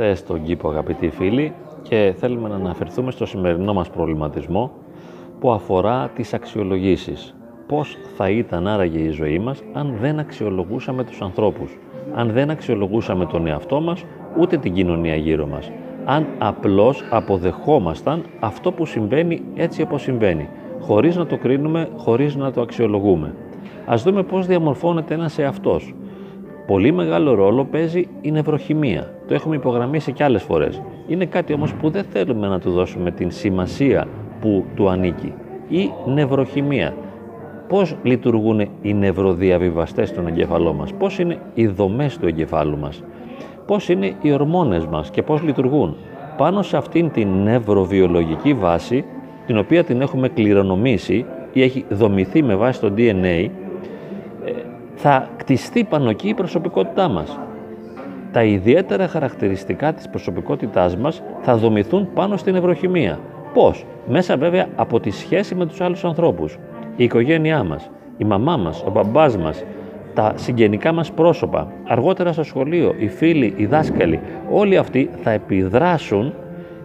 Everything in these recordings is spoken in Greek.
Είμαστε στον κήπο αγαπητοί φίλοι και θέλουμε να αναφερθούμε στο σημερινό μας προβληματισμό που αφορά τις αξιολογήσεις. Πώς θα ήταν άραγε η ζωή μας αν δεν αξιολογούσαμε τους ανθρώπους, αν δεν αξιολογούσαμε τον εαυτό μας ούτε την κοινωνία γύρω μας, αν απλώς αποδεχόμασταν αυτό που συμβαίνει έτσι όπως συμβαίνει, χωρίς να το κρίνουμε, χωρίς να το αξιολογούμε. Ας δούμε πώς διαμορφώνεται ένας εαυτός. Πολύ μεγάλο ρόλο παίζει η νευροχημία. Το έχουμε υπογραμμίσει και άλλες φορές. Είναι κάτι όμως που δεν θέλουμε να του δώσουμε την σημασία που του ανήκει. Η νευροχημία. Πώς λειτουργούν οι νευροδιαβιβαστές στον εγκεφαλό μας, πώς είναι οι δομές του εγκεφάλου μας, πώς είναι οι ορμόνες μας και πώς λειτουργούν; Πάνω σε αυτήν την νευροβιολογική βάση, την οποία την έχουμε κληρονομήσει ή έχει δομηθεί με βάση το DNA, θα κτιστεί πάνω εκεί η προσωπικότητά μας. Τα ιδιαίτερα χαρακτηριστικά της προσωπικότητάς μας θα δομηθούν πάνω στην ευρωχημία. Πώς; Μέσα βέβαια από τη σχέση με τους άλλους ανθρώπους. Η οικογένειά μας, η μαμά μας, ο μπαμπάς μας, τα συγγενικά μας πρόσωπα, αργότερα στο σχολείο, οι φίλοι, οι δάσκαλοι, όλοι αυτοί θα επιδράσουν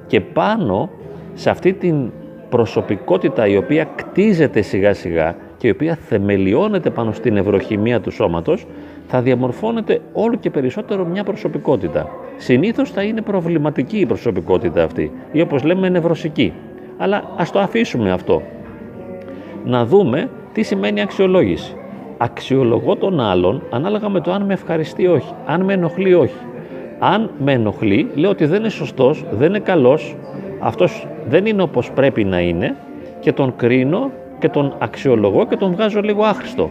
και πάνω σε αυτή την προσωπικότητα η οποία κτίζεται σιγά σιγά και η οποία θεμελιώνεται πάνω στην ευρωχημία του σώματος, θα διαμορφώνεται όλο και περισσότερο μια προσωπικότητα. Συνήθως θα είναι προβληματική η προσωπικότητα αυτή ή όπως λέμε νευρωσική. Αλλά ας το αφήσουμε αυτό. Να δούμε τι σημαίνει αξιολόγηση. Αξιολογώ τον άλλον ανάλογα με το αν με ευχαριστεί ή όχι, αν με ενοχλεί όχι. Αν με ενοχλεί, λέω ότι δεν είναι σωστός, δεν είναι καλός, αυτός δεν είναι όπως πρέπει να είναι και τον κρίνω και τον αξιολογώ και τον βγάζω λίγο άχρηστο.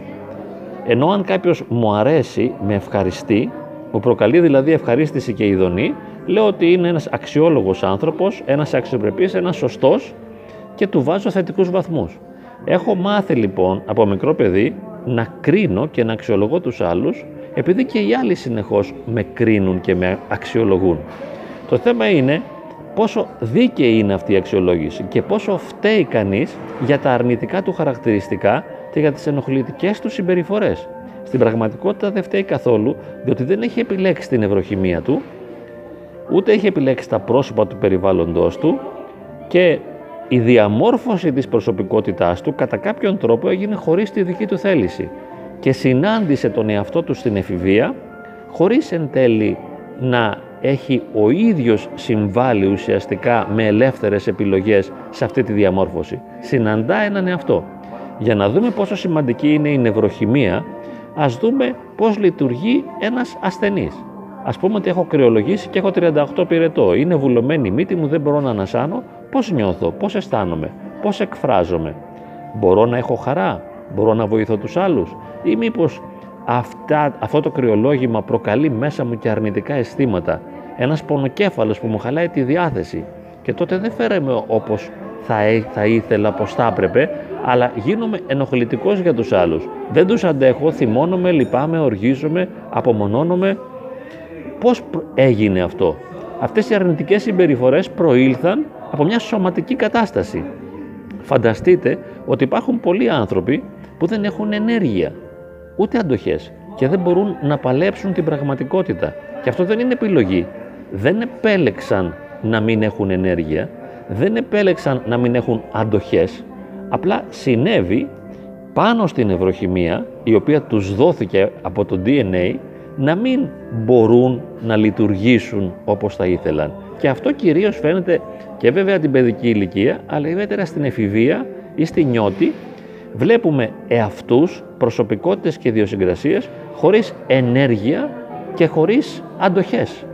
Ενώ αν κάποιος μου αρέσει, με ευχαριστεί, μου προκαλεί δηλαδή ευχαρίστηση και ειδονή, λέω ότι είναι ένας αξιόλογος άνθρωπος, ένας αξιοπρεπής, ένας σωστός και του βάζω θετικούς βαθμούς. Έχω μάθει λοιπόν από μικρό παιδί να κρίνω και να αξιολογώ τους άλλους επειδή και οι άλλοι συνεχώς με κρίνουν και με αξιολογούν. Το θέμα είναι πόσο δίκαιη είναι αυτή η αξιολόγηση και πόσο φταίει κανείς για τα αρνητικά του χαρακτηριστικά και για τις ενοχλητικές του συμπεριφορές. Στην πραγματικότητα δεν φταίει καθόλου, διότι δεν έχει επιλέξει την ευρωχημία του, ούτε έχει επιλέξει τα πρόσωπα του περιβάλλοντος του και η διαμόρφωση της προσωπικότητάς του κατά κάποιον τρόπο έγινε χωρίς τη δική του θέληση και συνάντησε τον εαυτό του στην εφηβεία χωρίς εν τέλει να έχει ο ίδιος συμβάλει ουσιαστικά με ελεύθερες επιλογές σε αυτή τη διαμόρφωση. Συναντά έναν εαυτό. Για να δούμε πόσο σημαντική είναι η νευροχημία, ας δούμε πώς λειτουργεί ένας ασθενής. Ας πούμε ότι έχω κρυολογήσει και έχω 38 πυρετό, είναι βουλωμένη η μύτη μου, δεν μπορώ να ανασάνω, πώς νιώθω, πώς αισθάνομαι, πώς εκφράζομαι. Μπορώ να έχω χαρά, μπορώ να βοηθώ τους άλλους ή μήπως αυτά, αυτό το κρυολόγημα προκαλεί μέσα μου και αρνητικά αισθήματα ένας πονοκέφαλος που μου χαλάει τη διάθεση και τότε δεν φέραμε όπως θα, θα ήθελα, πως θα έπρεπε, αλλά γίνομαι ενοχλητικός για τους άλλους. Δεν τους αντέχω, θυμώνομαι, λυπάμαι, οργίζομαι, απομονώνομαι. Πώς έγινε αυτό; Αυτές οι αρνητικές συμπεριφορές προήλθαν από μια σωματική κατάσταση. Φανταστείτε ότι υπάρχουν πολλοί άνθρωποι που δεν έχουν ενέργεια, ούτε αντοχές και δεν μπορούν να παλέψουν την πραγματικότητα. Και αυτό δεν είναι επιλογή δεν επέλεξαν να μην έχουν ενέργεια, δεν επέλεξαν να μην έχουν αντοχές, απλά συνέβη πάνω στην ευρωχημία, η οποία τους δόθηκε από το DNA, να μην μπορούν να λειτουργήσουν όπως θα ήθελαν. Και αυτό κυρίως φαίνεται και βέβαια την παιδική ηλικία, αλλά ιδιαίτερα στην εφηβεία ή στη νιώτη, βλέπουμε εαυτούς, προσωπικότητες και ιδιοσυγκρασίες χωρίς ενέργεια και χωρίς αντοχές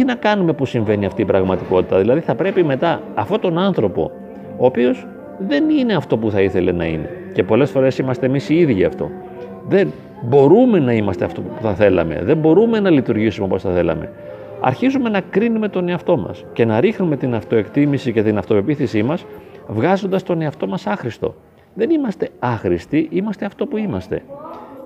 τι να κάνουμε που συμβαίνει αυτή η πραγματικότητα; Δηλαδή θα πρέπει μετά αυτόν τον άνθρωπο, ο οποίος δεν είναι αυτό που θα ήθελε να είναι. Και πολλές φορές είμαστε εμείς οι ίδιοι αυτό. Δεν μπορούμε να είμαστε αυτό που θα θέλαμε. Δεν μπορούμε να λειτουργήσουμε όπως θα θέλαμε. Αρχίζουμε να κρίνουμε τον εαυτό μας και να ρίχνουμε την αυτοεκτίμηση και την αυτοπεποίθησή μας βγάζοντας τον εαυτό μας άχρηστο. Δεν είμαστε άχρηστοι, είμαστε αυτό που είμαστε.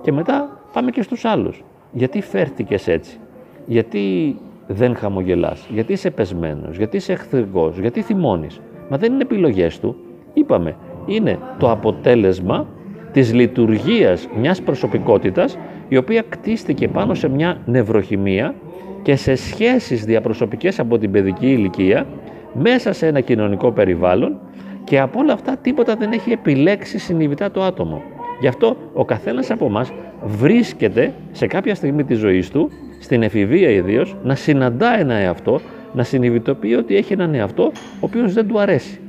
Και μετά πάμε και στους άλλους. Γιατί φέρθηκες έτσι; Γιατί δεν χαμογελάς, γιατί είσαι πεσμένος, γιατί είσαι εχθρικός, γιατί θυμώνεις. Μα δεν είναι επιλογές του. Είπαμε, είναι το αποτέλεσμα της λειτουργίας μιας προσωπικότητας η οποία κτίστηκε πάνω σε μια νευροχημία και σε σχέσεις διαπροσωπικές από την παιδική ηλικία μέσα σε ένα κοινωνικό περιβάλλον και από όλα αυτά τίποτα δεν έχει επιλέξει συνειδητά το άτομο. Γι' αυτό ο καθένας από εμά βρίσκεται σε κάποια στιγμή της ζωής του, στην εφηβεία ιδίως, να συναντά ένα εαυτό, να συνειδητοποιεί ότι έχει έναν εαυτό ο οποίος δεν του αρέσει.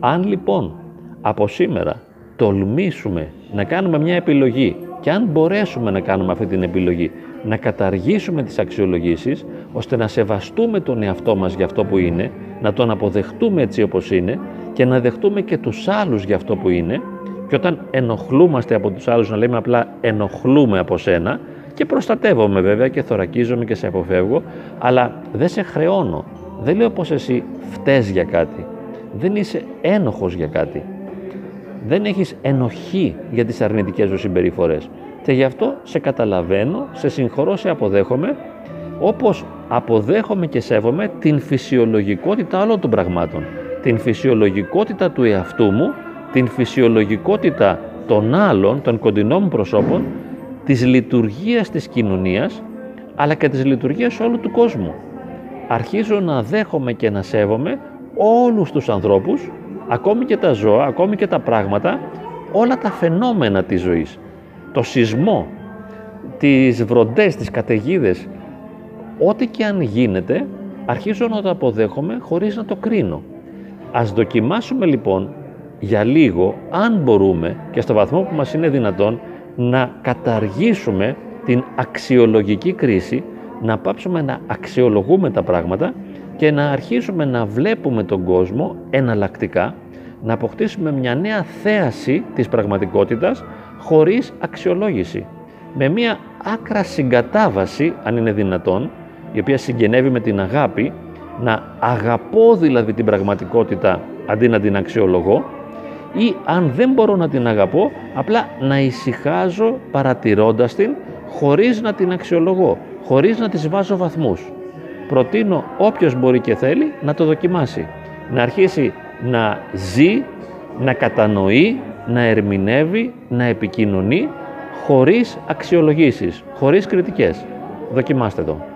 Αν λοιπόν από σήμερα τολμήσουμε να κάνουμε μια επιλογή και αν μπορέσουμε να κάνουμε αυτή την επιλογή, να καταργήσουμε τις αξιολογήσεις, ώστε να σεβαστούμε τον εαυτό μας για αυτό που είναι, να τον αποδεχτούμε έτσι όπως είναι και να δεχτούμε και τους άλλους για αυτό που είναι και όταν ενοχλούμαστε από τους άλλους να λέμε απλά ενοχλούμε από σένα και προστατεύομαι βέβαια και θωρακίζομαι και σε αποφεύγω, αλλά δεν σε χρεώνω. Δεν λέω πως εσύ φταίς για κάτι. Δεν είσαι ένοχος για κάτι δεν έχεις ενοχή για τις αρνητικές σου συμπεριφορές. Και γι' αυτό σε καταλαβαίνω, σε συγχωρώ, σε αποδέχομαι, όπως αποδέχομαι και σέβομαι την φυσιολογικότητα όλων των πραγμάτων. Την φυσιολογικότητα του εαυτού μου, την φυσιολογικότητα των άλλων, των κοντινών μου προσώπων, της λειτουργίας της κοινωνίας, αλλά και της λειτουργίας όλου του κόσμου. Αρχίζω να δέχομαι και να σέβομαι όλους τους ανθρώπους ακόμη και τα ζώα, ακόμη και τα πράγματα, όλα τα φαινόμενα της ζωής. Το σεισμό, τις βροντές, τις καταιγίδες, ό,τι και αν γίνεται, αρχίζω να το αποδέχομαι χωρίς να το κρίνω. Ας δοκιμάσουμε λοιπόν για λίγο, αν μπορούμε και στο βαθμό που μας είναι δυνατόν, να καταργήσουμε την αξιολογική κρίση, να πάψουμε να αξιολογούμε τα πράγματα και να αρχίσουμε να βλέπουμε τον κόσμο εναλλακτικά, να αποκτήσουμε μια νέα θέαση της πραγματικότητας χωρίς αξιολόγηση. Με μια άκρα συγκατάβαση, αν είναι δυνατόν, η οποία συγγενεύει με την αγάπη, να αγαπώ δηλαδή την πραγματικότητα αντί να την αξιολογώ ή αν δεν μπορώ να την αγαπώ, απλά να ησυχάζω παρατηρώντας την χωρίς να την αξιολογώ, χωρίς να της βάζω βαθμούς προτείνω όποιος μπορεί και θέλει να το δοκιμάσει. Να αρχίσει να ζει, να κατανοεί, να ερμηνεύει, να επικοινωνεί χωρίς αξιολογήσεις, χωρίς κριτικές. Δοκιμάστε το.